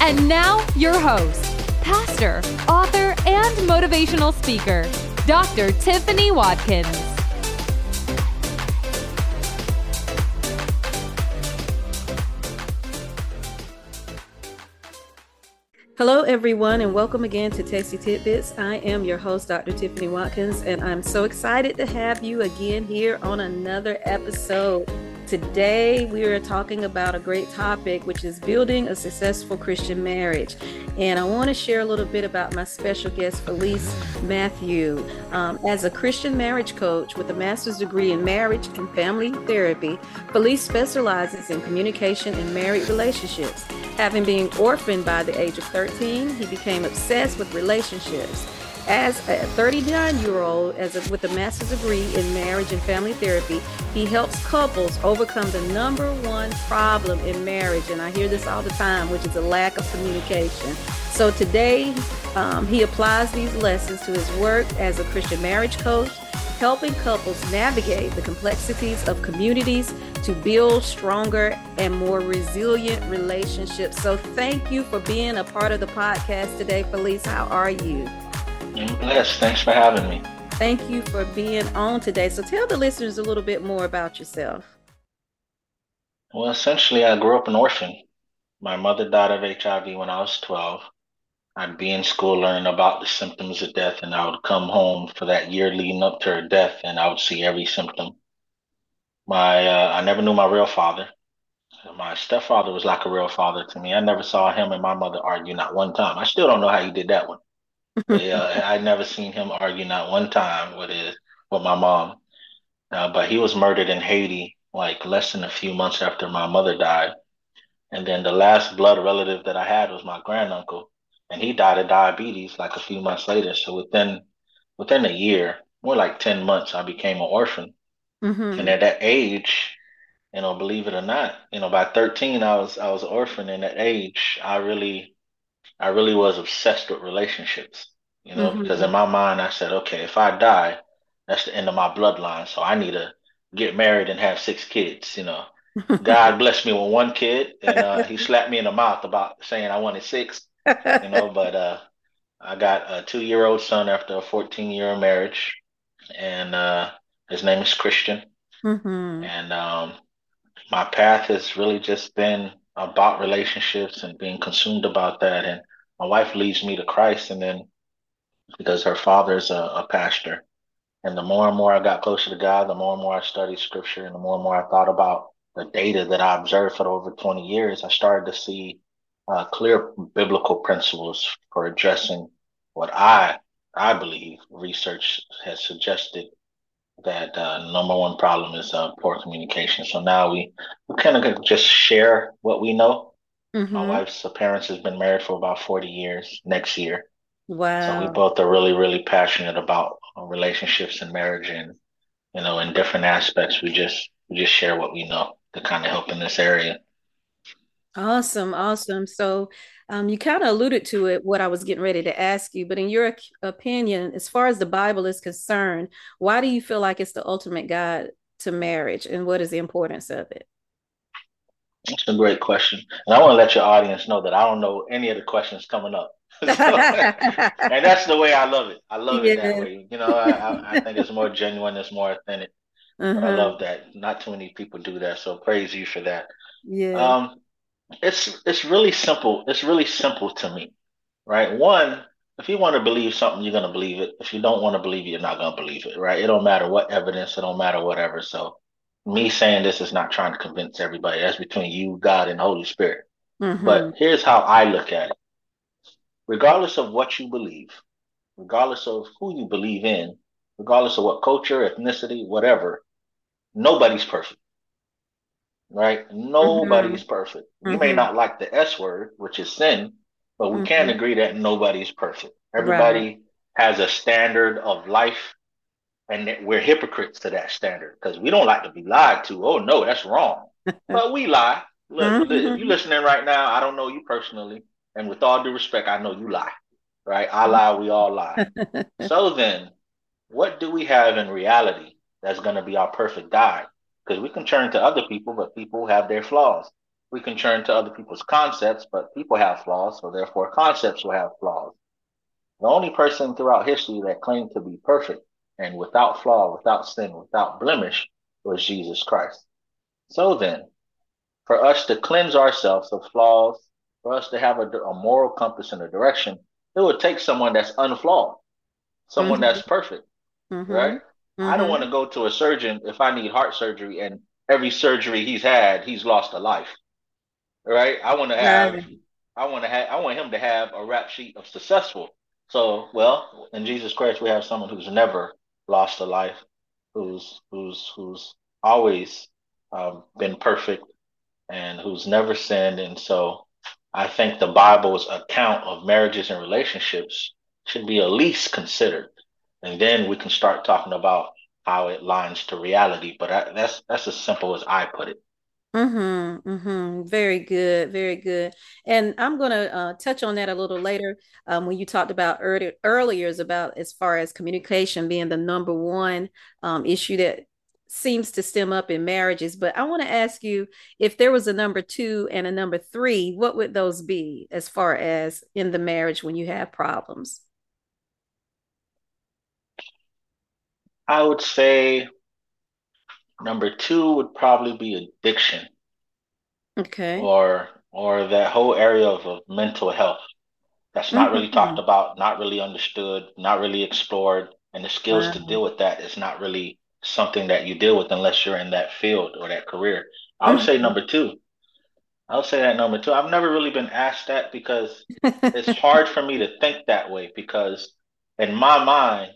And now, your host, pastor, author, and motivational speaker, Dr. Tiffany Watkins. Hello, everyone, and welcome again to Tasty Tidbits. I am your host, Dr. Tiffany Watkins, and I'm so excited to have you again here on another episode. Today, we are talking about a great topic, which is building a successful Christian marriage. And I want to share a little bit about my special guest, Felice Mathieu. Um, as a Christian marriage coach with a master's degree in marriage and family therapy, Felice specializes in communication and married relationships. Having been orphaned by the age of 13, he became obsessed with relationships as a 39 year old as a, with a master's degree in marriage and family therapy he helps couples overcome the number one problem in marriage and i hear this all the time which is a lack of communication. So today um, he applies these lessons to his work as a christian marriage coach helping couples navigate the complexities of communities to build stronger and more resilient relationships. So thank you for being a part of the podcast today felice. How are you Yes, thanks for having me. Thank you for being on today. So tell the listeners a little bit more about yourself. Well, essentially, I grew up an orphan. My mother died of HIV when I was 12. I'd be in school learning about the symptoms of death, and I would come home for that year leading up to her death, and I would see every symptom. My, uh, I never knew my real father. My stepfather was like a real father to me. I never saw him and my mother argue not one time. I still don't know how he did that one yeah, I never seen him argue not one time with his with my mom. Uh, but he was murdered in Haiti like less than a few months after my mother died. And then the last blood relative that I had was my granduncle, and he died of diabetes like a few months later. So within within a year, more like ten months, I became an orphan. Mm-hmm. And at that age, you know, believe it or not, you know, by thirteen, I was I was an orphan. And at age, I really I really was obsessed with relationships, you know, mm-hmm. because in my mind, I said, okay, if I die, that's the end of my bloodline. So I need to get married and have six kids, you know. God blessed me with one kid, and uh, he slapped me in the mouth about saying I wanted six, you know. But uh, I got a two-year-old son after a 14-year marriage, and uh, his name is Christian. Mm-hmm. And um, my path has really just been about relationships and being consumed about that. And my wife leads me to Christ, and then because her father's a, a pastor. And the more and more I got closer to God, the more and more I studied scripture, and the more and more I thought about the data that I observed for over 20 years, I started to see uh, clear biblical principles for addressing what I I believe research has suggested that uh, number one problem is uh, poor communication. So now we, we kind of just share what we know. Mm-hmm. My wife's parents has been married for about 40 years next year. Wow. So we both are really, really passionate about uh, relationships and marriage and, you know, in different aspects, we just, we just share what we know to kind of help in this area. Awesome. Awesome. So, um, you kind of alluded to it, what I was getting ready to ask you, but in your opinion, as far as the Bible is concerned, why do you feel like it's the ultimate guide to marriage and what is the importance of it? That's a great question. And I want to let your audience know that I don't know any of the questions coming up. so, and that's the way I love it. I love yeah. it that way. You know, I, I, think it's more genuine, it's more authentic. Uh-huh. I love that. Not too many people do that. So praise you for that. Yeah. Um, it's it's really simple. It's really simple to me, right? One, if you want to believe something, you're gonna believe it. If you don't want to believe it, you're not gonna believe it, right? It don't matter what evidence. It don't matter whatever. So, me saying this is not trying to convince everybody. That's between you, God, and Holy Spirit. Mm-hmm. But here's how I look at it. Regardless of what you believe, regardless of who you believe in, regardless of what culture, ethnicity, whatever, nobody's perfect. right? Nobody's mm-hmm. perfect. We mm-hmm. may not like the S word, which is sin, but we mm-hmm. can agree that nobody's perfect. Everybody right. has a standard of life, and we're hypocrites to that standard because we don't like to be lied to. Oh no, that's wrong. but we lie. Look, if you're mm-hmm. listening right now, I don't know you personally, and with all due respect, I know you lie. Right? I lie. We all lie. so then, what do we have in reality that's going to be our perfect guide? Because we can turn to other people, but people have their flaws. We can turn to other people's concepts, but people have flaws, so therefore concepts will have flaws. The only person throughout history that claimed to be perfect and without flaw, without sin, without blemish was Jesus Christ. So then, for us to cleanse ourselves of flaws, for us to have a, a moral compass and a direction, it would take someone that's unflawed, someone mm-hmm. that's perfect, mm-hmm. right? Mm-hmm. I don't mm-hmm. want to go to a surgeon if I need heart surgery and every surgery he's had, he's lost a life. Right? I want to have right. I want to have I want him to have a rap sheet of successful. So, well, in Jesus Christ we have someone who's never lost a life, who's who's who's always um, been perfect and who's never sinned. And so I think the Bible's account of marriages and relationships should be at least considered and then we can start talking about how it lines to reality. But I, that's that's as simple as I put it. Mm-hmm, mm-hmm. Very good, very good. And I'm going to uh, touch on that a little later um, when you talked about earlier, earlier is about as far as communication being the number one um, issue that seems to stem up in marriages. But I want to ask you if there was a number two and a number three, what would those be as far as in the marriage when you have problems? I would say number two would probably be addiction. Okay. Or or that whole area of, of mental health that's not mm-hmm. really talked about, not really understood, not really explored, and the skills to deal with that is not really something that you deal with unless you're in that field or that career. I would mm-hmm. say number two. I would say that number two. I've never really been asked that because it's hard for me to think that way because in my mind,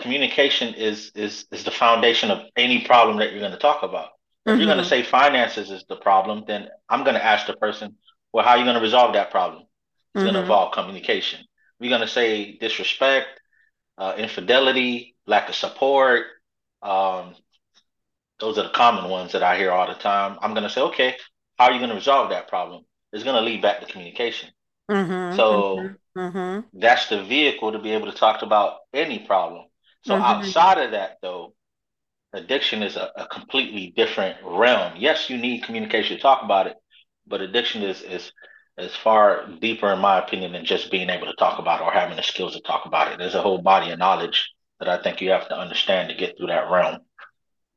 communication is is is the foundation of any problem that you're going to talk about. If mm-hmm. you're going to say finances is the problem, then I'm going to ask the person, well, how are you going to resolve that problem? It's mm-hmm. going to involve communication. We're going to say disrespect, uh, infidelity, lack of support. Um, those are the common ones that I hear all the time. I'm going to say, okay, how are you going to resolve that problem? It's going to lead back to communication. Mm-hmm, so mm-hmm, mm-hmm. that's the vehicle to be able to talk about any problem. So mm-hmm. outside of that, though, addiction is a, a, completely different realm. Yes, you need communication to talk about it, but addiction is is is far deeper, in my opinion, than just being able to talk about it or having the skills to talk about it. There's a whole body of knowledge that I think you have to understand to get through that realm.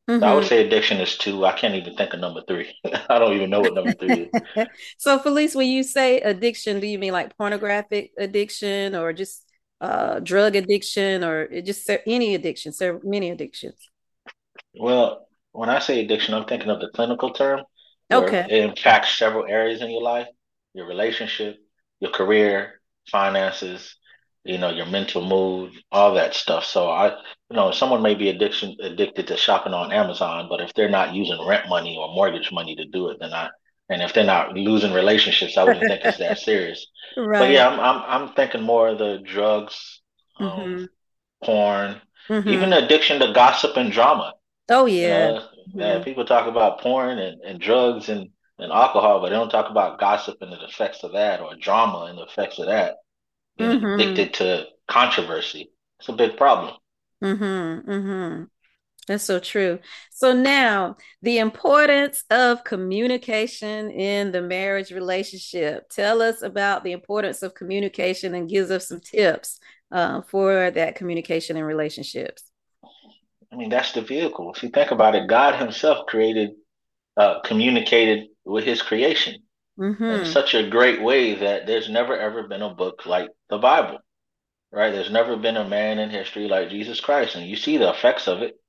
Mm-hmm. So I would mm-hmm. say addiction is two. I can't even think of number three. I don't even know what number three is. so, Felice, when you say addiction, do you mean like pornographic addiction or just uh, drug addiction or just any addiction, so many addictions? Well, when I say addiction, I'm thinking of the clinical term. Okay. It impacts several areas in your life, your relationship, your career, finances, you know, your mental mood, all that stuff. So I, you know, someone may be addiction addicted to shopping on Amazon, but if they're not using rent money or mortgage money to do it, then I and if they're not losing relationships, I wouldn't think it's that serious. Right. But yeah, I'm I'm I'm thinking more of the drugs, um, mm-hmm. porn, mm-hmm. even addiction to gossip and drama. Oh yeah. Uh, yeah. People talk about porn and, and drugs and, and alcohol, but they don't talk about gossip and the effects of that or drama and the effects of that. Mm-hmm. Addicted to controversy. It's a big problem. Mm-hmm. Mm-hmm. That's so true. So now, the importance of communication in the marriage relationship. Tell us about the importance of communication and gives us some tips uh, for that communication in relationships. I mean, that's the vehicle. If you think about it, God Himself created, uh, communicated with His creation mm-hmm. in such a great way that there's never ever been a book like the Bible, right? There's never been a man in history like Jesus Christ, and you see the effects of it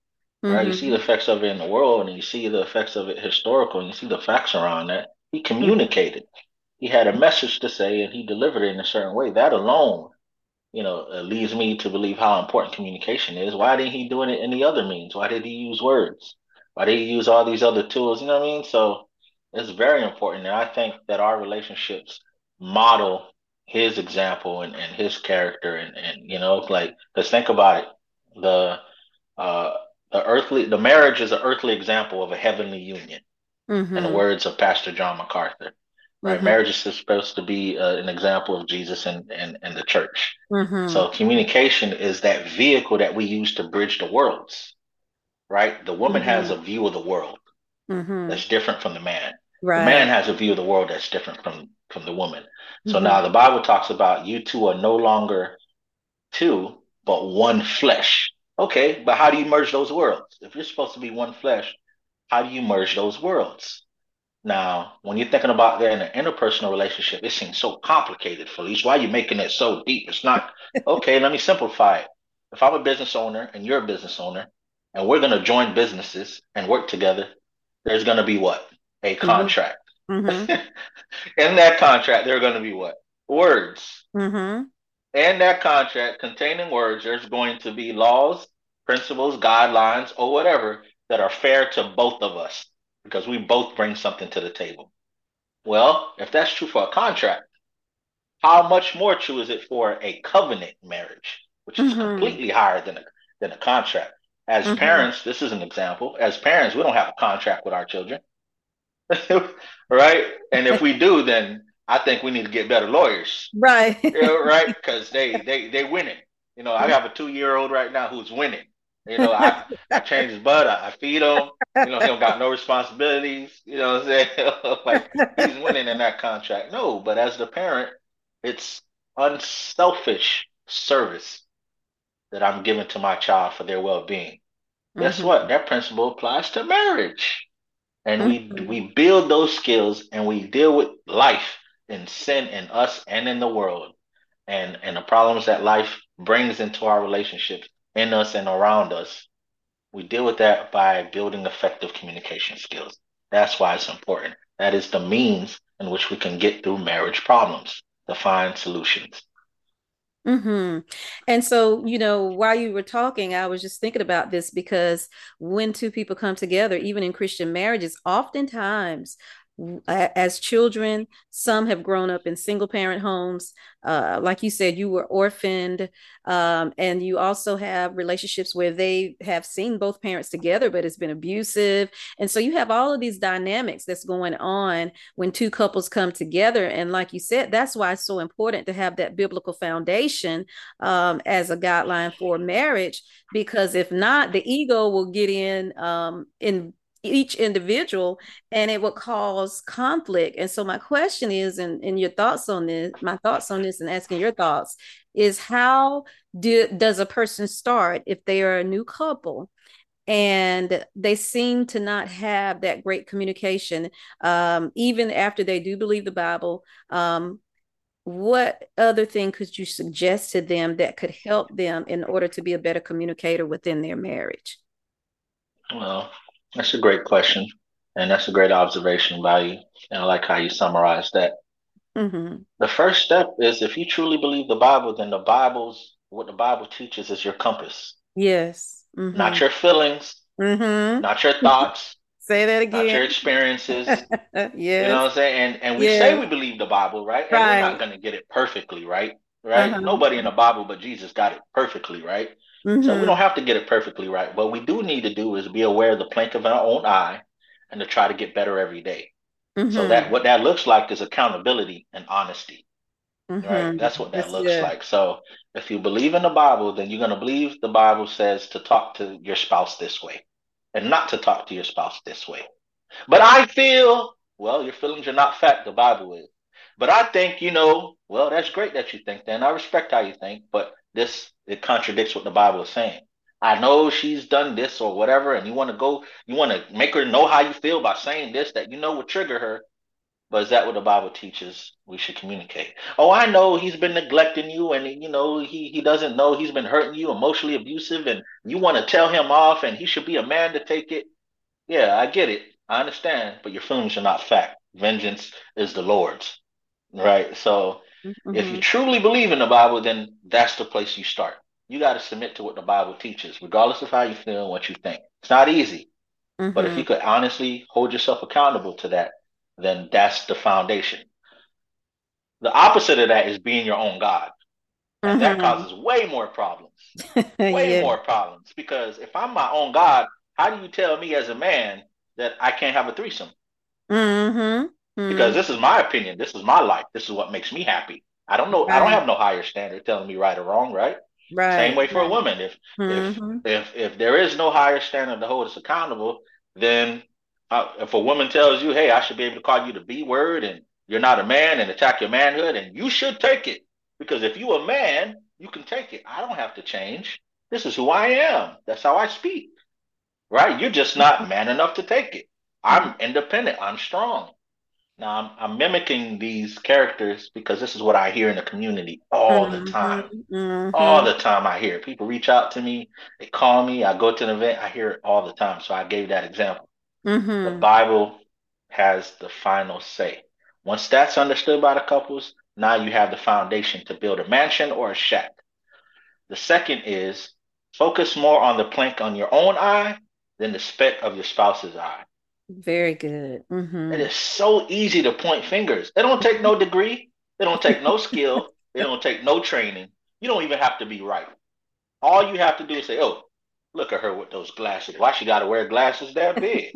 Mm-hmm. Right? You see the effects of it in the world, and you see the effects of it historical, and you see the facts around that. He communicated. He had a message to say, and he delivered it in a certain way. That alone, you know, uh, leads me to believe how important communication is. Why didn't he do it in any other means? Why did he use words? Why did he use all these other tools? You know what I mean? So it's very important. And I think that our relationships model his example and, and his character and, and you know, like because think about it. The uh the earthly the marriage is an earthly example of a heavenly union, mm-hmm. in the words of Pastor John MacArthur. Right, mm-hmm. marriage is supposed to be uh, an example of Jesus and and, and the church. Mm-hmm. So communication is that vehicle that we use to bridge the worlds. Right, the woman has mm-hmm. a view of the world mm-hmm. that's different from the man. Right. The man has a view of the world that's different from from the woman. So mm-hmm. now the Bible talks about you two are no longer two, but one flesh. Okay, but how do you merge those worlds? If you're supposed to be one flesh, how do you merge those worlds? Now, when you're thinking about that in an interpersonal relationship, it seems so complicated, Felice. Why are you making it so deep? It's not okay. let me simplify it. If I'm a business owner and you're a business owner, and we're going to join businesses and work together, there's going to be what? A mm-hmm. contract. Mm-hmm. in that contract, there are going to be what? Words. Mm-hmm. In that contract containing words, there's going to be laws, principles, guidelines, or whatever that are fair to both of us because we both bring something to the table. Well, if that's true for a contract, how much more true is it for a covenant marriage, which is mm-hmm. completely higher than a, than a contract? As mm-hmm. parents, this is an example. As parents, we don't have a contract with our children. right? And if we do, then I think we need to get better lawyers. Right. you know, right? Because they they they winning. You know, I have a two year old right now who's winning. You know, I, I change his butt, I, I feed him. You know, he don't got no responsibilities. You know what I'm saying? like he's winning in that contract. No, but as the parent, it's unselfish service that I'm giving to my child for their well being. Guess mm-hmm. what? That principle applies to marriage and mm-hmm. we we build those skills and we deal with life and sin in us and in the world and and the problems that life brings into our relationships in us and around us we deal with that by building effective communication skills. That's why it's important. That is the means in which we can get through marriage problems to find solutions. Mm-hmm. And so, you know, while you were talking, I was just thinking about this because when two people come together, even in Christian marriages, oftentimes as children. Some have grown up in single parent homes. Uh, like you said, you were orphaned. Um, and you also have relationships where they have seen both parents together, but it's been abusive. And so you have all of these dynamics that's going on when two couples come together. And like you said, that's why it's so important to have that biblical foundation um, as a guideline for marriage, because if not, the ego will get in um, in each individual and it would cause conflict. And so my question is and, and your thoughts on this my thoughts on this and asking your thoughts is how do, does a person start if they are a new couple and they seem to not have that great communication um, even after they do believe the bible um, what other thing could you suggest to them that could help them in order to be a better communicator within their marriage? Well that's a great question. And that's a great observation by you. And I like how you summarize that. Mm-hmm. The first step is if you truly believe the Bible, then the Bible's what the Bible teaches is your compass. Yes. Mm-hmm. Not your feelings, mm-hmm. not your thoughts. say that again. Not your experiences. yeah. You know what I'm saying? And and we yes. say we believe the Bible, right? And right. we're not gonna get it perfectly, right? Right? Uh-huh. Nobody in the Bible but Jesus got it perfectly, right? Mm-hmm. So we mm-hmm. don't have to get it perfectly right. What we do need to do is be aware of the plank of our own eye and to try to get better every day. Mm-hmm. So that what that looks like is accountability and honesty. Mm-hmm. Right? That's what that That's looks good. like. So if you believe in the Bible, then you're gonna believe the Bible says to talk to your spouse this way and not to talk to your spouse this way. But I feel, well, your feelings are not fact, the Bible is. But I think, you know, well, that's great that you think that. And I respect how you think, but this it contradicts what the Bible is saying. I know she's done this or whatever, and you want to go, you want to make her know how you feel by saying this that you know will trigger her. But is that what the Bible teaches we should communicate? Oh, I know he's been neglecting you, and you know he he doesn't know he's been hurting you, emotionally abusive, and you want to tell him off, and he should be a man to take it. Yeah, I get it, I understand, but your feelings are not fact. Vengeance is the Lord's, right? So Mm-hmm. If you mm-hmm. truly believe in the Bible, then that's the place you start. You got to submit to what the Bible teaches, regardless of how you feel and what you think. It's not easy. Mm-hmm. But if you could honestly hold yourself accountable to that, then that's the foundation. The opposite of that is being your own God. And mm-hmm. that causes way more problems. way yeah. more problems. Because if I'm my own God, how do you tell me as a man that I can't have a threesome? Mm-hmm. Mm-hmm. Because this is my opinion. This is my life. This is what makes me happy. I don't know. Right. I don't have no higher standard telling me right or wrong, right? Right. Same way for right. a woman. If mm-hmm. if if if there is no higher standard to hold us accountable, then uh, if a woman tells you, "Hey, I should be able to call you the B word," and you're not a man, and attack your manhood, and you should take it because if you a man, you can take it. I don't have to change. This is who I am. That's how I speak. Right? You're just not man enough to take it. I'm independent. I'm strong. Now I'm, I'm, mimicking these characters because this is what I hear in the community all mm-hmm, the time. Mm-hmm. All the time I hear people reach out to me, they call me, I go to an event, I hear it all the time. So I gave that example. Mm-hmm. The Bible has the final say. Once that's understood by the couples, now you have the foundation to build a mansion or a shack. The second is focus more on the plank on your own eye than the speck of your spouse's eye. Very good. Mm-hmm. It is so easy to point fingers. It don't take no degree. It don't take no skill. It don't take no training. You don't even have to be right. All you have to do is say, "Oh, look at her with those glasses. Why she got to wear glasses that big?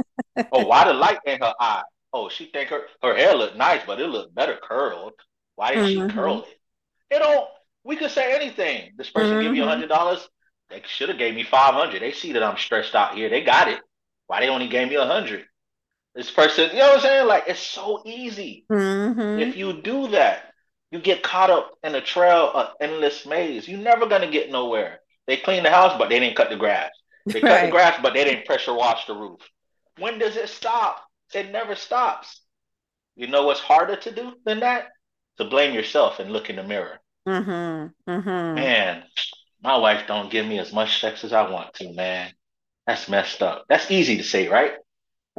oh, why the light in her eye? Oh, she think her her hair look nice, but it look better curled. Why didn't mm-hmm. she curl it? It don't. We could say anything. This person mm-hmm. give me a mm-hmm. hundred dollars. They should have gave me five hundred. They see that I'm stressed out here. They got it. Why they only gave me a hundred? This person, you know what I'm saying? Like it's so easy. Mm-hmm. If you do that, you get caught up in a trail of endless maze. You're never gonna get nowhere. They clean the house, but they didn't cut the grass. They cut the grass, but they didn't pressure wash the roof. When does it stop? It never stops. You know what's harder to do than that? To blame yourself and look in the mirror. Mm-hmm. Mm-hmm. Man, my wife don't give me as much sex as I want to, man. That's messed up. That's easy to say, right?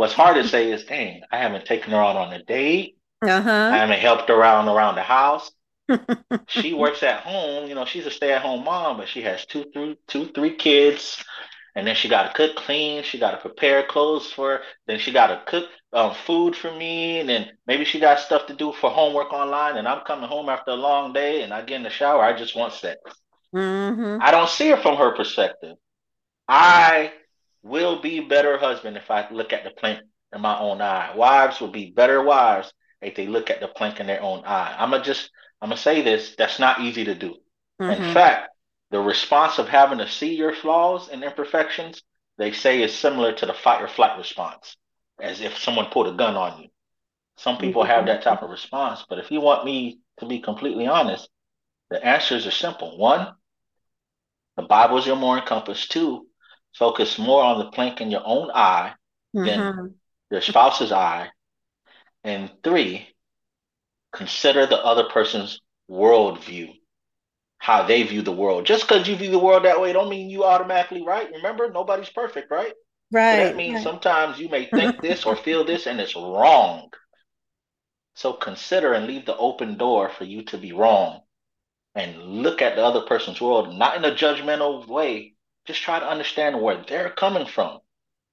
What's hard to say is, dang, I haven't taken her out on a date. Uh-huh. I haven't helped her around around the house. she works at home. You know, she's a stay-at-home mom, but she has two, three, two, three kids, and then she got to cook, clean. She got to prepare clothes for. Her. Then she got to cook um, food for me, and then maybe she got stuff to do for homework online. And I'm coming home after a long day, and I get in the shower. I just want sex. Mm-hmm. I don't see it from her perspective. I will be better husband if I look at the plank in my own eye. Wives will be better wives if they look at the plank in their own eye. I'm gonna just I'm gonna say this. That's not easy to do. Mm-hmm. In fact, the response of having to see your flaws and imperfections, they say, is similar to the fight or flight response, as if someone pulled a gun on you. Some people have that type of response, but if you want me to be completely honest, the answers are simple. One, the Bible is your moral compass. Two, focus more on the plank in your own eye mm-hmm. than your spouse's eye. And three, consider the other person's worldview, how they view the world. Just because you view the world that way don't mean you automatically right. Remember, nobody's perfect, right? Right. So that means right. sometimes you may think this or feel this and it's wrong. So consider and leave the open door for you to be wrong and look at the other person's world, not in a judgmental way. Just try to understand where they're coming from.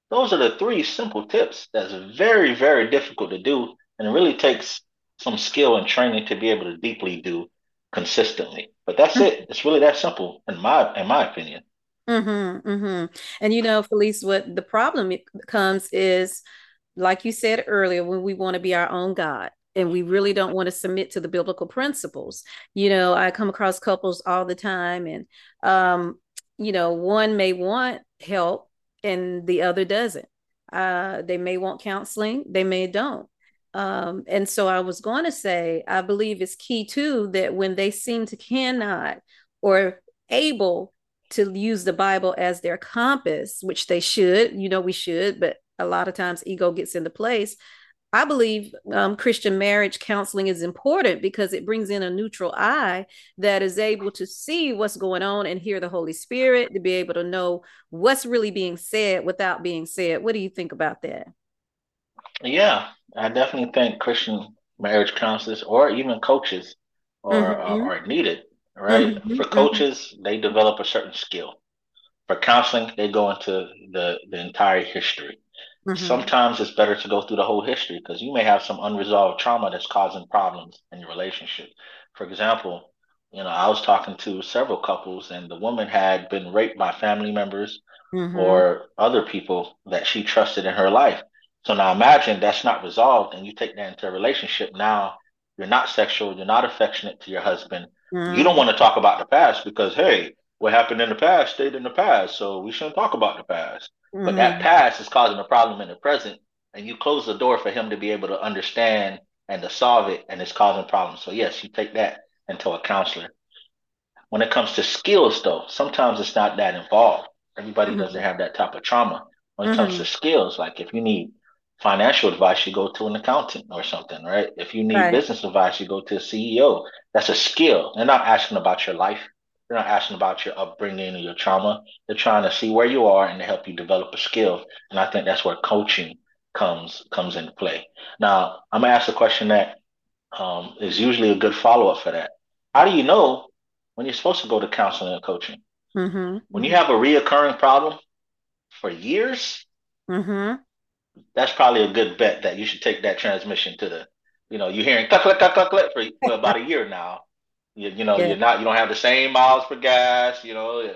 Those are the three simple tips that's very, very difficult to do and it really takes some skill and training to be able to deeply do consistently. But that's it. It's really that simple in my in my opinion. Mm-hmm, mm-hmm. And you know, Felice, what the problem comes is, like you said earlier, when we want to be our own God and we really don't want to submit to the biblical principles. You know, I come across couples all the time, and um, you know, one may want help and the other doesn't. Uh, they may want counseling, they may don't. Um, and so I was going to say, I believe it's key too that when they seem to cannot or able to use the Bible as their compass, which they should, you know, we should, but a lot of times ego gets into place. I believe um, Christian marriage counseling is important because it brings in a neutral eye that is able to see what's going on and hear the Holy Spirit to be able to know what's really being said without being said. What do you think about that? Yeah, I definitely think Christian marriage counselors or even coaches are, mm-hmm. are needed, right? Mm-hmm. For coaches, they develop a certain skill. For counseling, they go into the, the entire history. Mm-hmm. sometimes it's better to go through the whole history because you may have some unresolved trauma that's causing problems in your relationship. For example, you know, I was talking to several couples and the woman had been raped by family members mm-hmm. or other people that she trusted in her life. So now imagine that's not resolved and you take that into a relationship. Now you're not sexual, you're not affectionate to your husband. Mm-hmm. You don't want to talk about the past because, hey, what happened in the past stayed in the past. So we shouldn't talk about the past. Mm-hmm. But that mm-hmm. past is causing a problem in the present. And you close the door for him to be able to understand and to solve it. And it's causing problems. So, yes, you take that into a counselor. When it comes to skills, though, sometimes it's not that involved. Everybody mm-hmm. doesn't have that type of trauma. When it comes to mm-hmm. skills, like if you need financial advice, you go to an accountant or something, right? If you need right. business advice, you go to a CEO. That's a skill. They're not asking about your life. They're not asking about your upbringing or your trauma. They're trying to see where you are and to help you develop a skill. And I think that's where coaching comes comes into play. Now, I'm gonna ask a question that um, is usually a good follow up for that. How do you know when you're supposed to go to counseling and coaching? Mm-hmm. When you have a reoccurring problem for years, mm-hmm. that's probably a good bet that you should take that transmission to the, you know, you're hearing click, click, click, click, click for, for about a year now. You, you know, yeah. you're not, you don't have the same miles per gas. You know,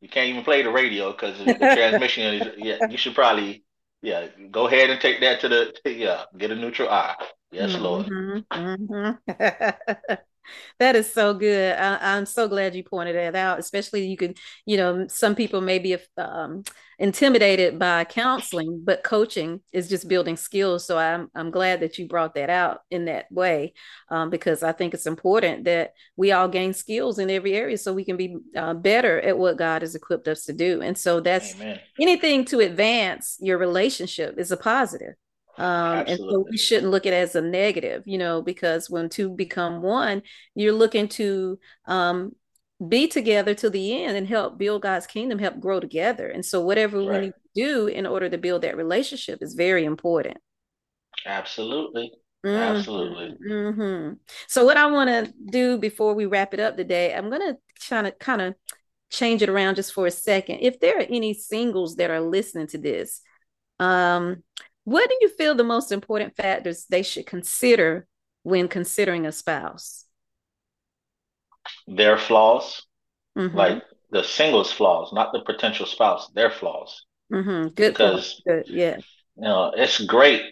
you can't even play the radio because the transmission is. Yeah, you should probably, yeah, go ahead and take that to the, yeah, get a neutral eye. Yes, mm-hmm, Lord. Mm-hmm. that is so good. I, am so glad you pointed that out. Especially you can, you know, some people may be um, intimidated by counseling, but coaching is just building skills. So I'm I'm glad that you brought that out in that way, um, because I think it's important that we all gain skills in every area so we can be uh, better at what God has equipped us to do. And so that's Amen. anything to advance your relationship is a positive. Um, and so we shouldn't look at it as a negative, you know, because when two become one, you're looking to um, be together to the end and help build God's kingdom, help grow together. And so, whatever right. we need to do in order to build that relationship is very important. Absolutely. Mm-hmm. Absolutely. Mm-hmm. So, what I want to do before we wrap it up today, I'm going to kind of kind of change it around just for a second. If there are any singles that are listening to this, um, what do you feel the most important factors they should consider when considering a spouse? Their flaws, mm-hmm. like the single's flaws, not the potential spouse, their flaws. Mm-hmm. Good. Because, Good. Yeah. You know, it's great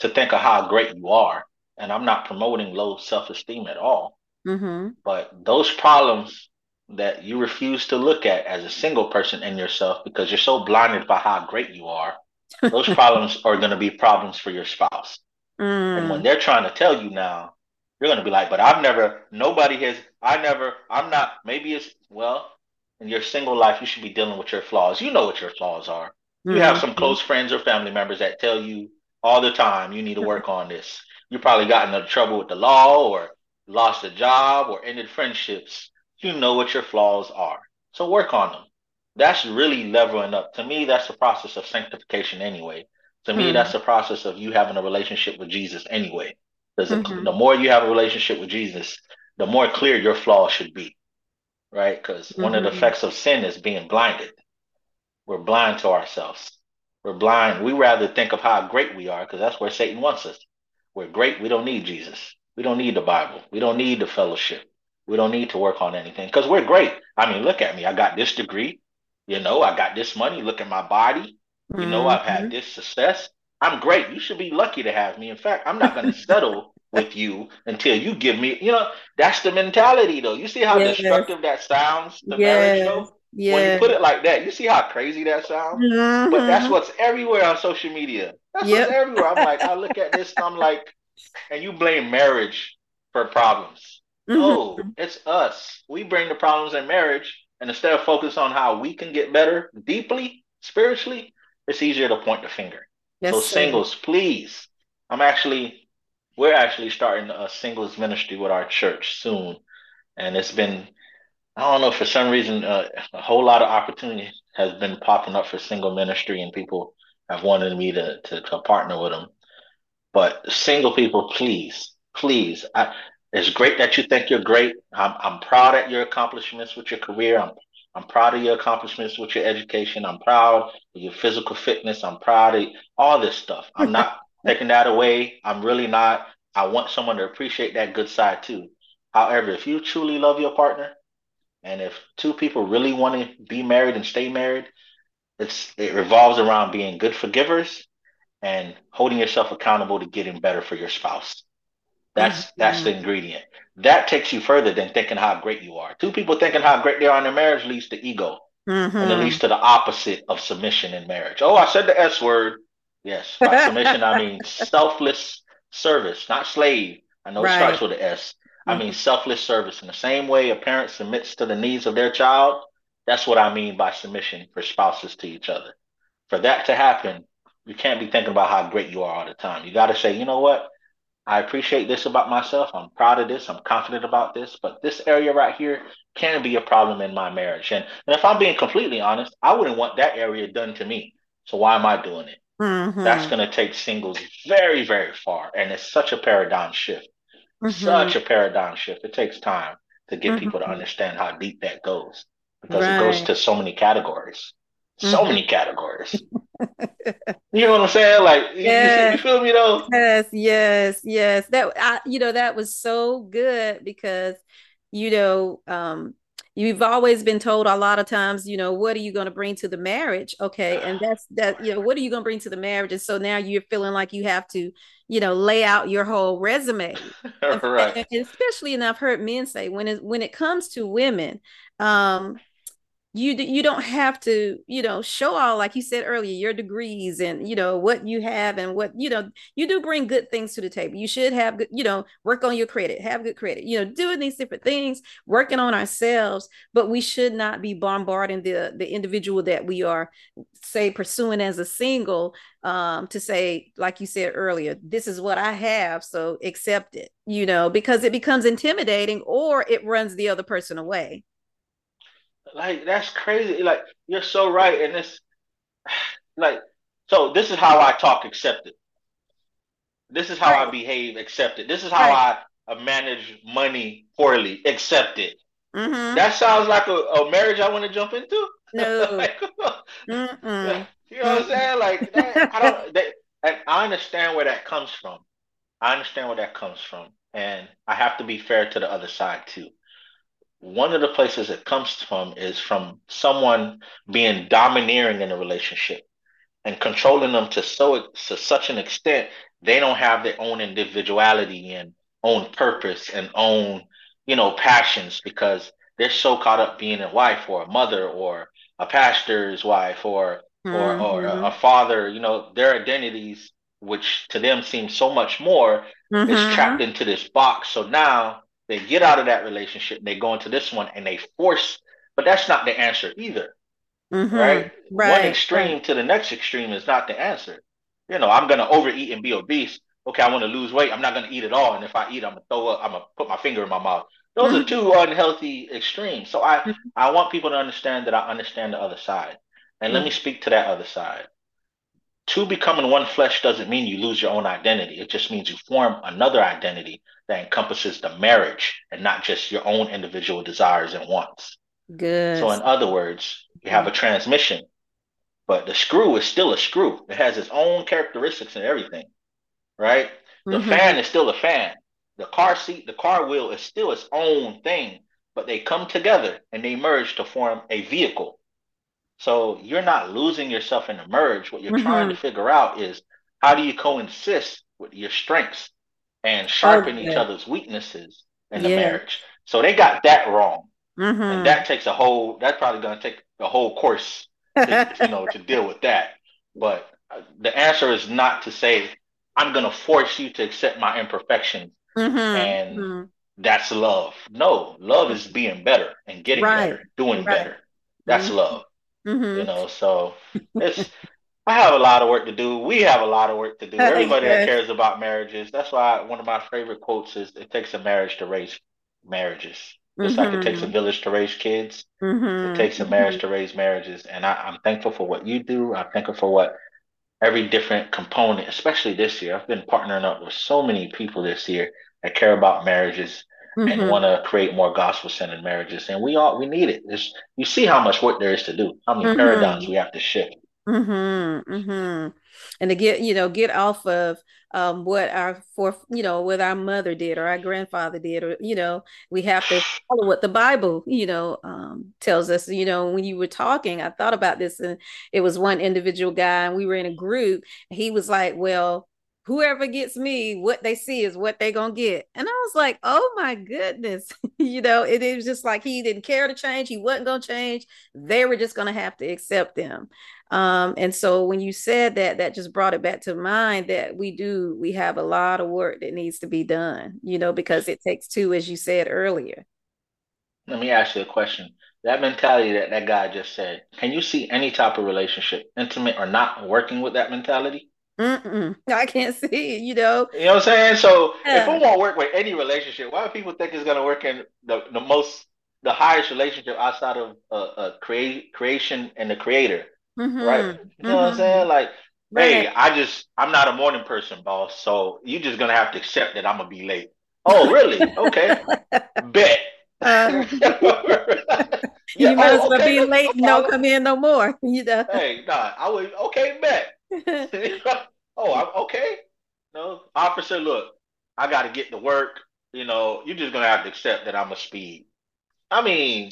to think of how great you are. And I'm not promoting low self esteem at all. Mm-hmm. But those problems that you refuse to look at as a single person in yourself because you're so blinded by how great you are those problems are going to be problems for your spouse. Mm. And when mm. they're trying to tell you now, you're going to be like, but I've never, nobody has, I never, I'm not, maybe it's, well, in your single life, you should be dealing with your flaws. You know what your flaws are. You mm-hmm. have some close friends or family members that tell you all the time, you need to work on this. You probably got into trouble with the law or lost a job or ended friendships. You know what your flaws are. So work on them that's really leveling up. To me, that's the process of sanctification anyway. To me, mm-hmm. that's the process of you having a relationship with Jesus anyway. Because mm-hmm. the more you have a relationship with Jesus, the more clear your flaws should be, right? Because mm-hmm. one of the mm-hmm. effects of sin is being blinded. We're blind to ourselves. We're blind. We rather think of how great we are because that's where Satan wants us. We're great. We don't need Jesus. We don't need the Bible. We don't need the fellowship. We don't need to work on anything because we're great. I mean, look at me. I got this degree. You know, I got this money. Look at my body. You mm-hmm. know, I've had mm-hmm. this success. I'm great. You should be lucky to have me. In fact, I'm not going to settle with you until you give me, you know, that's the mentality though. You see how yes. destructive that sounds to yes. marriage though? Yeah. When you put it like that, you see how crazy that sounds? But that's what's everywhere on social media. That's yep. what's everywhere. I'm like, I look at this and I'm like, and you blame marriage for problems. Mm-hmm. No, it's us. We bring the problems in marriage and instead of focus on how we can get better deeply, spiritually, it's easier to point the finger. Yes, so, sir. singles, please. I'm actually, we're actually starting a singles ministry with our church soon. And it's been, I don't know, for some reason, uh, a whole lot of opportunity has been popping up for single ministry, and people have wanted me to, to, to partner with them. But single people, please, please. I, it's great that you think you're great. I'm, I'm proud at your accomplishments with your career. I'm, I'm proud of your accomplishments with your education. I'm proud of your physical fitness. I'm proud of all this stuff. I'm not taking that away. I'm really not. I want someone to appreciate that good side too. However, if you truly love your partner, and if two people really want to be married and stay married, it's it revolves around being good forgivers and holding yourself accountable to getting better for your spouse. That's mm-hmm. that's the ingredient. That takes you further than thinking how great you are. Two people thinking how great they are in their marriage leads to ego. Mm-hmm. And it leads to the opposite of submission in marriage. Oh, I said the S word. Yes. By submission, I mean selfless service, not slave. I know right. it starts with an S. I mm-hmm. mean selfless service. In the same way a parent submits to the needs of their child, that's what I mean by submission for spouses to each other. For that to happen, you can't be thinking about how great you are all the time. You got to say, you know what? I appreciate this about myself. I'm proud of this. I'm confident about this. But this area right here can be a problem in my marriage. And, and if I'm being completely honest, I wouldn't want that area done to me. So why am I doing it? Mm-hmm. That's going to take singles very, very far. And it's such a paradigm shift. Mm-hmm. Such a paradigm shift. It takes time to get mm-hmm. people to understand how deep that goes because right. it goes to so many categories. So mm-hmm. many categories. you know what I'm saying? Like, yes. you, you, feel me though? Yes, yes, yes. That I, you know, that was so good because, you know, um, you've always been told a lot of times, you know, what are you going to bring to the marriage? Okay, and that's that. You know, what are you going to bring to the marriage? And so now you're feeling like you have to, you know, lay out your whole resume. right. And, especially, and I've heard men say when it when it comes to women, um, you you don't have to you know show all like you said earlier your degrees and you know what you have and what you know you do bring good things to the table. You should have good you know work on your credit have good credit you know doing these different things working on ourselves but we should not be bombarding the the individual that we are say pursuing as a single um to say like you said earlier this is what i have so accept it you know because it becomes intimidating or it runs the other person away like that's crazy. Like you're so right, and it's like so. This is how I talk. Accepted. This is how right. I behave. Accepted. This is how right. I manage money poorly. Accepted. Mm-hmm. That sounds like a, a, marriage I want to jump into. No. like, you know what I'm saying? Like that, I don't. That, I understand where that comes from. I understand where that comes from, and I have to be fair to the other side too one of the places it comes from is from someone being domineering in a relationship and controlling them to so to such an extent they don't have their own individuality and own purpose and own you know passions because they're so caught up being a wife or a mother or a pastor's wife or mm-hmm. or or a, a, mm-hmm. father you know their identities which to them seem so much more mm-hmm. is trapped into this box so now they get out of that relationship, they go into this one and they force, but that's not the answer either. Mm-hmm. Right? right? One extreme right. to the next extreme is not the answer. You know, I'm gonna overeat and be obese. Okay, I want to lose weight. I'm not gonna eat at all. And if I eat, I'm gonna throw up, I'm gonna put my finger in my mouth. Those mm-hmm. are two unhealthy extremes. So I, mm-hmm. I want people to understand that I understand the other side. And let me mm-hmm. speak to that other side. Two becoming one flesh doesn't mean you lose your own identity. It just means you form another identity that encompasses the marriage and not just your own individual desires and wants. Good. So, in other words, you have a transmission, but the screw is still a screw. It has its own characteristics and everything, right? The mm-hmm. fan is still a fan. The car seat, the car wheel is still its own thing, but they come together and they merge to form a vehicle. So you're not losing yourself in the merge. What you're mm-hmm. trying to figure out is how do you coexist with your strengths and sharpen okay. each other's weaknesses in the marriage. So they got that wrong. Mm-hmm. And that takes a whole, that's probably going to take a whole course, to, you know, to deal with that. But uh, the answer is not to say, I'm going to force you to accept my imperfections. Mm-hmm. And mm-hmm. that's love. No, love is being better and getting right. better, doing right. better. That's mm-hmm. love. Mm-hmm. You know, so it's I have a lot of work to do. We have a lot of work to do. Everybody that cares about marriages. That's why one of my favorite quotes is it takes a marriage to raise marriages. Just mm-hmm. like it takes a mm-hmm. village to raise kids, mm-hmm. it takes a marriage to raise marriages. And I, am thankful for what you do. I'm thankful for what every different component, especially this year. I've been partnering up with so many people this year that care about marriages. Mm-hmm. and want to create more gospel centered marriages. And we all we need it. It's, you see how much work there is to do, how many mm-hmm. paradigms we have to shift. Mm-hmm, mm-hmm. And to get, you know, get off of um, what our for you know, what our mother did or our grandfather did, or you know, we have to follow what the Bible, you know, um, tells us. You know, when you were talking, I thought about this, and it was one individual guy, and we were in a group. he was like, "Well, whoever gets me, what they see is what they gonna get. And I was like, oh my goodness. you know, it, it was just like he didn't care to change, he wasn't gonna change. They were just gonna have to accept them. Um, and so when you said that, that just brought it back to mind that we do, we have a lot of work that needs to be done, you know, because it takes two, as you said earlier. Let me ask you a question. That mentality that that guy just said, can you see any type of relationship, intimate or not, working with that mentality? Mm-mm. I can't see, you know. You know what I'm saying? So yeah. if we want to work with any relationship, why do people think it's going to work in the, the most, the highest relationship outside of uh, uh create, creation and the creator? Mm-hmm. Right? You know mm-hmm. what I'm mm-hmm. saying? Like, right. hey, I just, I'm not a morning person, boss. So you're just going to have to accept that I'm going to be late. Oh, really? okay. Bet. Uh, yeah, you might oh, as well okay, be late and no come in no more. You know. Hey, nah, I would okay, bet. oh, I'm okay. No, officer, look, I got to get to work. You know, you're just gonna have to accept that I'm a speed. I mean,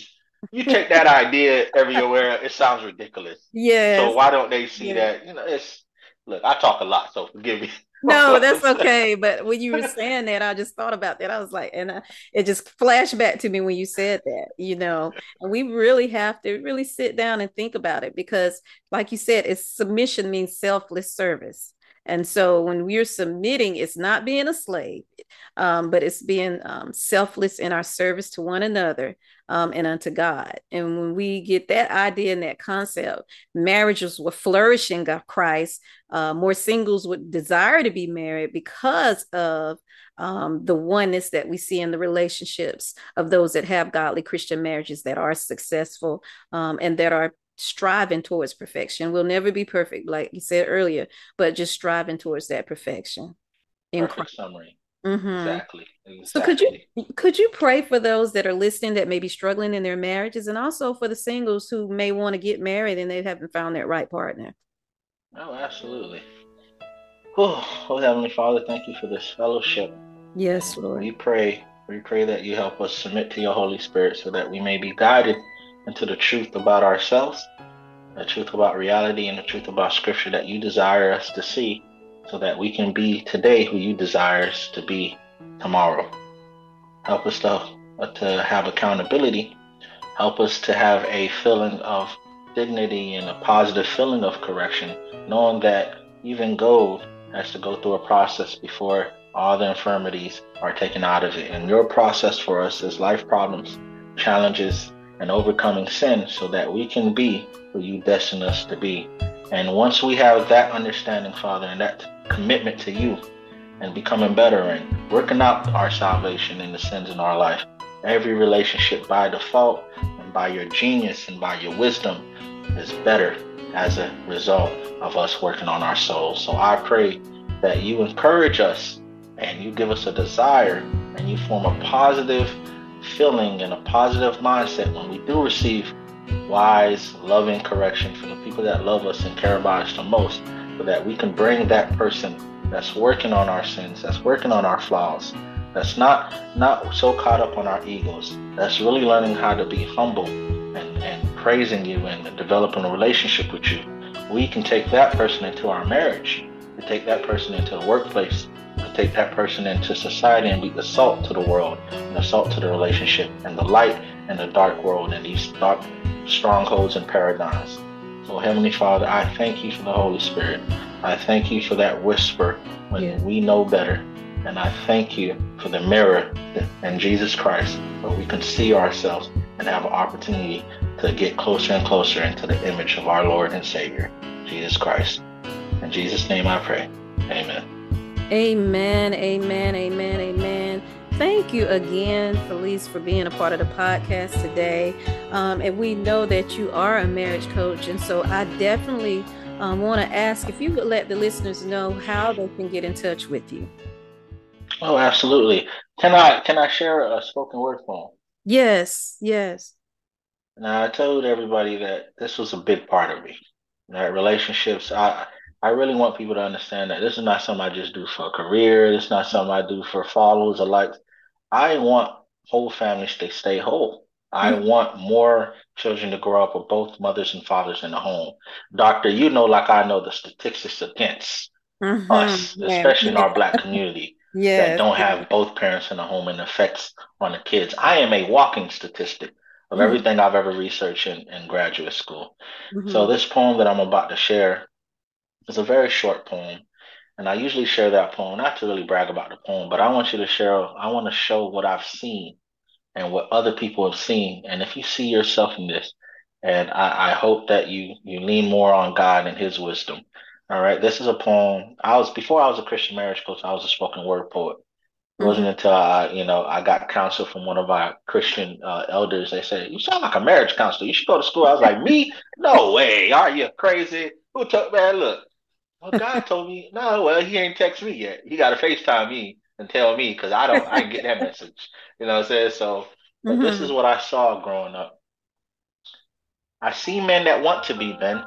you take that idea everywhere, it sounds ridiculous. Yeah. So why don't they see that? You know, it's look, I talk a lot, so forgive me. No, that's okay. But when you were saying that, I just thought about that. I was like, and I, it just flashed back to me when you said that, you know, and we really have to really sit down and think about it because, like you said, it's submission means selfless service. And so when we're submitting, it's not being a slave, um, but it's being um, selfless in our service to one another um, and unto God. And when we get that idea and that concept, marriages will flourish in Christ. Uh, more singles would desire to be married because of um, the oneness that we see in the relationships of those that have godly Christian marriages that are successful um, and that are striving towards perfection. We'll never be perfect, like you said earlier, but just striving towards that perfection. In Perfect summary. Mm-hmm. Exactly. exactly. So could you could you pray for those that are listening that may be struggling in their marriages, and also for the singles who may want to get married and they haven't found that right partner? Oh, absolutely. Oh, oh, Heavenly Father, thank you for this fellowship. Yes, Lord. We pray. We pray that you help us submit to your Holy Spirit so that we may be guided into the truth about ourselves, the truth about reality, and the truth about Scripture that you desire us to see so that we can be today who you desire us to be tomorrow. Help us to, uh, to have accountability. Help us to have a feeling of dignity and a positive feeling of correction, knowing that even gold has to go through a process before all the infirmities are taken out of it. And your process for us is life problems, challenges, and overcoming sin so that we can be who you destined us to be. And once we have that understanding, Father, and that commitment to you and becoming better and working out our salvation and the sins in our life, every relationship by default and by your genius and by your wisdom is better as a result of us working on our souls. So I pray that you encourage us and you give us a desire and you form a positive feeling and a positive mindset when we do receive wise, loving correction from the people that love us and care about us the most, that we can bring that person that's working on our sins, that's working on our flaws, that's not not so caught up on our egos, that's really learning how to be humble and, and praising you and developing a relationship with you. We can take that person into our marriage, to take that person into the workplace, to take that person into society and be the salt to the world and the salt to the relationship and the light in the dark world and these dark strongholds and paradigms. So, Heavenly Father, I thank you for the Holy Spirit. I thank you for that whisper when yeah. we know better. And I thank you for the mirror and Jesus Christ where we can see ourselves and have an opportunity to get closer and closer into the image of our Lord and Savior, Jesus Christ. In Jesus' name I pray. Amen. Amen, amen, amen, amen. Thank you again, Felice, for being a part of the podcast today. Um, and we know that you are a marriage coach. And so I definitely um, want to ask if you could let the listeners know how they can get in touch with you. Oh, absolutely. Can I can I share a spoken word poem? Yes, yes. Now I told everybody that this was a big part of me. Right? Relationships, I I really want people to understand that this is not something I just do for a career. This is not something I do for followers or likes. I want whole families to stay whole. I mm-hmm. want more children to grow up with both mothers and fathers in the home. Doctor, you know, like I know, the statistics against mm-hmm. us, especially yeah. in our black community, yes. that don't have both parents in the home and effects on the kids. I am a walking statistic of mm-hmm. everything I've ever researched in, in graduate school. Mm-hmm. So this poem that I'm about to share is a very short poem. And I usually share that poem, not to really brag about the poem, but I want you to share, I want to show what I've seen and what other people have seen. And if you see yourself in this, and I, I hope that you you lean more on God and his wisdom. All right. This is a poem. I was before I was a Christian marriage coach, I was a spoken word poet. It mm-hmm. wasn't until I, you know, I got counsel from one of our Christian uh, elders. They said, "You sound like a marriage counselor. You should go to school." I was like, "Me? No way! Are you crazy? Who took man? Look, well, God told me. No, well, he ain't text me yet. He got to Facetime me and tell me because I don't. I didn't get that message. You know what I'm saying? So, mm-hmm. this is what I saw growing up. I see men that want to be men,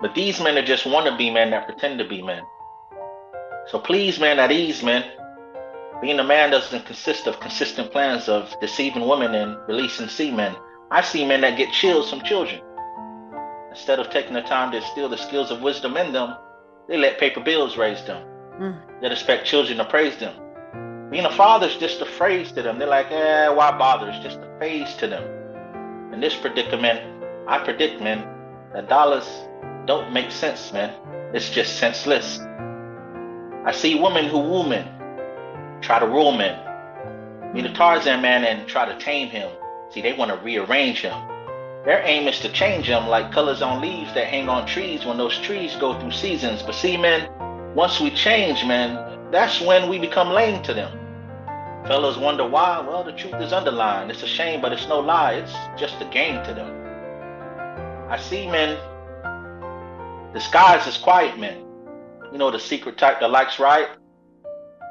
but these men are just want to be men that pretend to be men. So please, man, at ease, man. Being a man doesn't consist of consistent plans of deceiving women and releasing semen. I see men that get chills from children. Instead of taking the time to instill the skills of wisdom in them, they let paper bills raise them. Mm. They expect children to praise them. Being a father is just a phrase to them. They're like, eh, why bother? It's just a phase to them. In this predicament, I predict, man, that dollars don't make sense, man. It's just senseless. I see women who woo men, try to rule men. Meet a Tarzan man and try to tame him. See, they want to rearrange him. Their aim is to change him like colors on leaves that hang on trees when those trees go through seasons. But see, man, once we change, man, that's when we become lame to them. Fellas wonder why. Well, the truth is underlined. It's a shame, but it's no lie. It's just a game to them. I see men disguised as quiet men. You know, the secret type that likes right.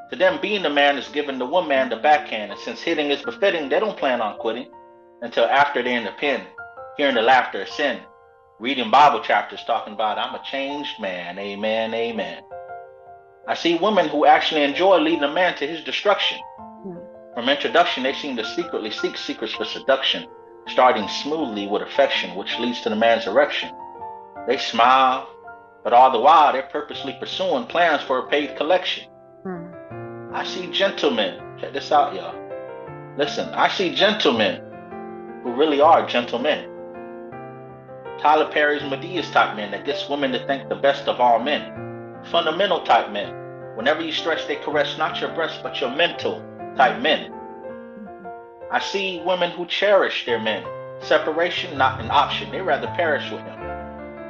To them, being the man is giving the woman the backhand, and since hitting is befitting, they don't plan on quitting until after they're in the pen, hearing the laughter of sin, reading Bible chapters talking about, I'm a changed man, amen, amen. I see women who actually enjoy leading a man to his destruction. From introduction, they seem to secretly seek secrets for seduction, starting smoothly with affection, which leads to the man's erection. They smile, but all the while they're purposely pursuing plans for a paid collection. Hmm. I see gentlemen, check this out, y'all. Listen, I see gentlemen who really are gentlemen. Tyler Perry's Madea's type men that gets women to think the best of all men. Fundamental type men. Whenever you stretch, they caress not your breast, but your mental type men. I see women who cherish their men. Separation, not an option. They rather perish with him.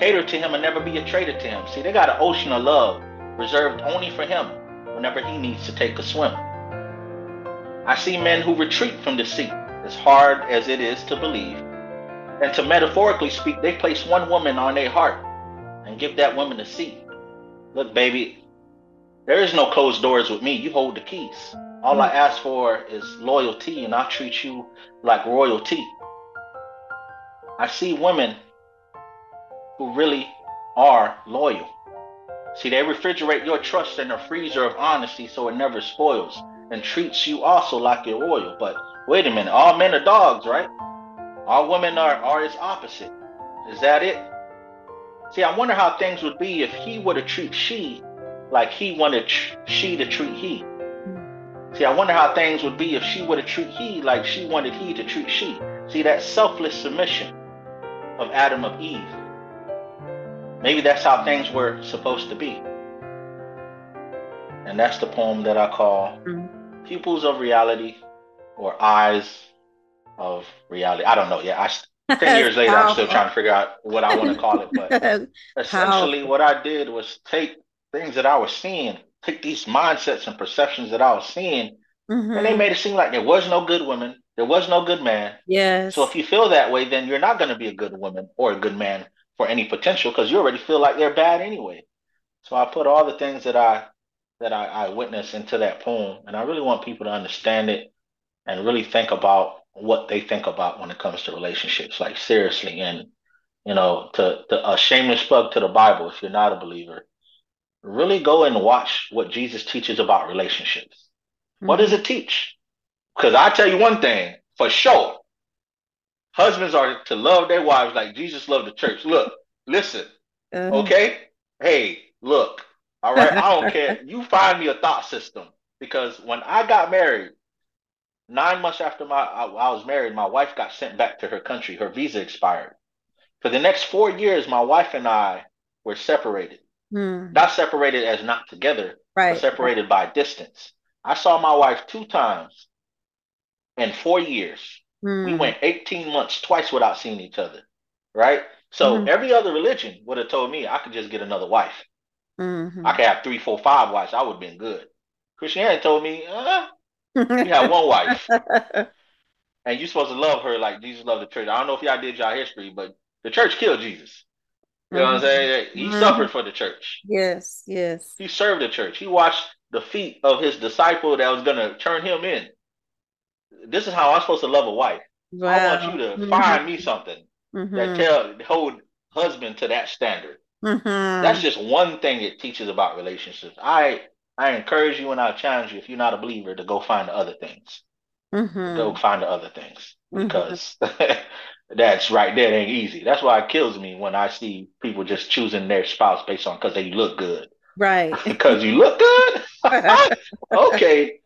Cater to him and never be a traitor to him. See, they got an ocean of love reserved only for him whenever he needs to take a swim. I see men who retreat from deceit, as hard as it is to believe. And to metaphorically speak, they place one woman on their heart and give that woman a seat. Look, baby, there is no closed doors with me. You hold the keys. All I ask for is loyalty, and I'll treat you like royalty. I see women who really are loyal. See, they refrigerate your trust in a freezer of honesty so it never spoils and treats you also like your oil. But wait a minute, all men are dogs, right? All women are, are its opposite. Is that it? See, I wonder how things would be if he were to treat she like he wanted she to treat he. See, I wonder how things would be if she were to treat he like she wanted he to treat she. See, that selfless submission of Adam of Eve Maybe that's how things were supposed to be. And that's the poem that I call mm-hmm. Pupils of Reality or Eyes of Reality. I don't know. Yeah, I 10 years later, I'm still trying to figure out what I want to call it. But essentially, what I did was take things that I was seeing, take these mindsets and perceptions that I was seeing, mm-hmm. and they mm-hmm. made it seem like there was no good woman, there was no good man. Yes. So if you feel that way, then you're not going to be a good woman or a good man for any potential because you already feel like they're bad anyway. So I put all the things that I that I, I witnessed into that poem, and I really want people to understand it and really think about what they think about when it comes to relationships, like seriously. And you know, to, to a shameless plug to the Bible, if you're not a believer, really go and watch what Jesus teaches about relationships. Mm-hmm. What does it teach? Because I tell you one thing for sure, husbands are to love their wives like Jesus loved the church. Look, listen, uh-huh. okay? Hey, look, all right, I don't care. You find me a thought system because when I got married, nine months after my I, I, was married, my wife got sent back to her country. Her visa expired. For the next four years, my wife and I were separated. Hmm. Not separated as not together, right. separated by distance. I saw my wife two times in four years. Hmm. We went 18 months twice without seeing each other. Right? So hmm. every other religion would have told me I could just get another wife. Mm-hmm. I could have three, four, five wives. I would have been good. Christianity told me, uh, you have one wife. and you're supposed to love her like Jesus loved the church. I don't know if y'all did y'all history, but the church killed Jesus. You know mm-hmm. what I'm mm-hmm. saying? He mm-hmm. suffered for the church. Yes, yes. He served the church. He washed the feet of his disciple that was going to turn him in. This is how I'm supposed to love a wife. Wow. I want you to mm-hmm. find me something that mm-hmm. tell hold husband to that standard. Mm-hmm. That's just one thing it teaches about relationships. I I encourage you and I challenge you if you're not a believer to go find the other things. Mm-hmm. Go find the other things mm-hmm. because that's right there ain't easy. That's why it kills me when I see people just choosing their spouse based on because they look good. Right. because you look good. okay.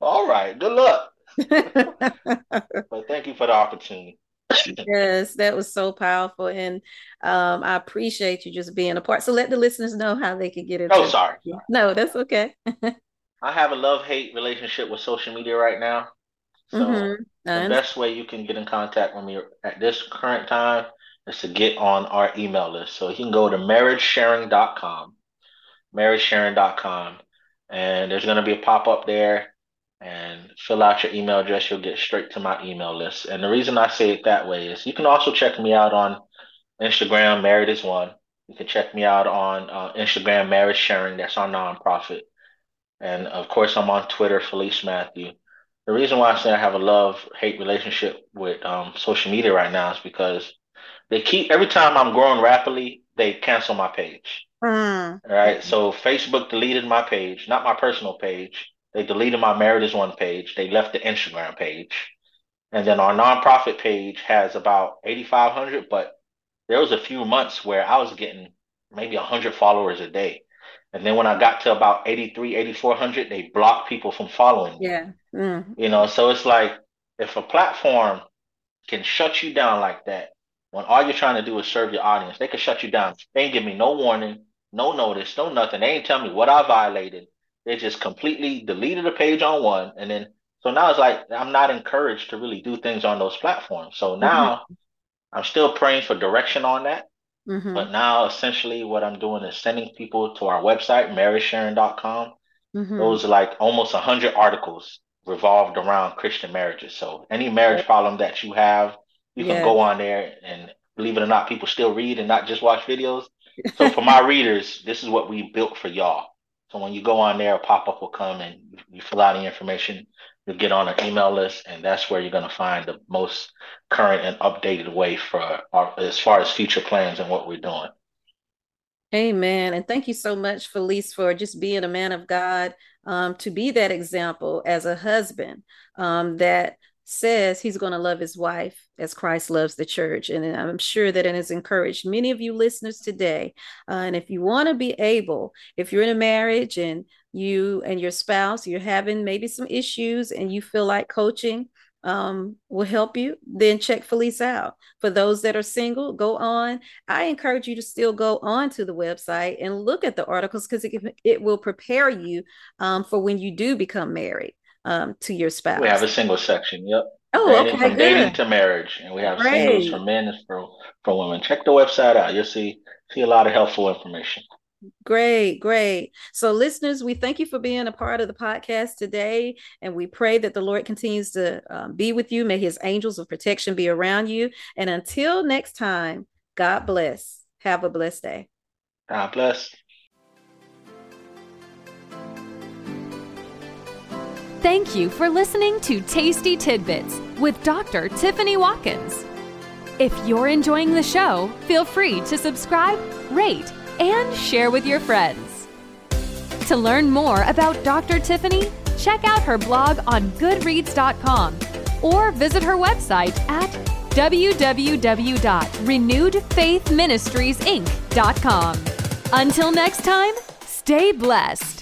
all right. Good luck. but thank you for the opportunity yes, that was so powerful. And um, I appreciate you just being a part. So let the listeners know how they can get it. Oh, sorry. No, that's okay. I have a love hate relationship with social media right now. So mm-hmm. the best way you can get in contact with me at this current time is to get on our email list. So you can go to marriagesharing.com, marriagesharing.com, and there's going to be a pop up there and fill out your email address. You'll get straight to my email list. And the reason I say it that way is you can also check me out on Instagram, Married is One. You can check me out on uh, Instagram, Marriage Sharing. That's our nonprofit. And of course, I'm on Twitter, Felice Mathieu. The reason why I say I have a love hate relationship with um, social media right now is because they keep every time I'm growing rapidly, they cancel my page. Mm. Right. So Facebook deleted my page, not my personal page. They deleted my Married is One page. They left the Instagram page. And then our nonprofit page has about 8,500, but there was a few months where I was getting maybe 100 followers a day. And then when I got to about 83, 8,400, they blocked people from following. Yeah. Mm. You know, so it's like if a platform can shut you down like that, when all you're trying to do is serve your audience, they can shut you down. They ain't give me no warning, no notice, no nothing. They ain't tell me what I violated. They just completely deleted a page on one, and then so now it's like I'm not encouraged to really do things on those platforms. So mm-hmm. now mm-hmm. I'm still praying for direction on that. Mm-hmm. But now essentially what I'm doing is sending people to our website, marriagesharing.com. Mm-hmm. Those are like almost hundred articles revolved around Christian marriages. So any marriage problem that you have, you can go on there and believe it or not, people still read and not just watch videos. So for my readers, this is what we built for y'all. So when you go on there, a pop up will come and you fill out the information. You'll get on an email list, and that's where you're going to find the most current and updated way for our, as far as future plans and what we're doing. Amen. And thank you so much, Felice, for just being a man of God, um, to be that example as a husband um, that says he's going to love his wife as Christ loves the church. And I'm sure that it has encouraged many of you listeners today. Uh, and if you want to be able, if you're in a marriage and you and your spouse, you're having maybe some issues and you feel like coaching um, will help you, then check Felice out. For those that are single, go on. I encourage you to still go on to the website and look at the articles because it, it will prepare you um, for when you do become married um, to your spouse. We have a single section. Yep. Oh, dating, okay, from good. dating to marriage, and we have Great. singles for men and for for women. Check the website out. You'll see see a lot of helpful information. Great, great. So, listeners, we thank you for being a part of the podcast today, and we pray that the Lord continues to um, be with you. May His angels of protection be around you. And until next time, God bless. Have a blessed day. God bless. Thank you for listening to Tasty Tidbits with Dr. Tiffany Watkins. If you're enjoying the show, feel free to subscribe, rate, and share with your friends. To learn more about Dr. Tiffany, check out her blog on Goodreads.com or visit her website at www.renewedfaithministriesinc.com. Until next time, stay blessed.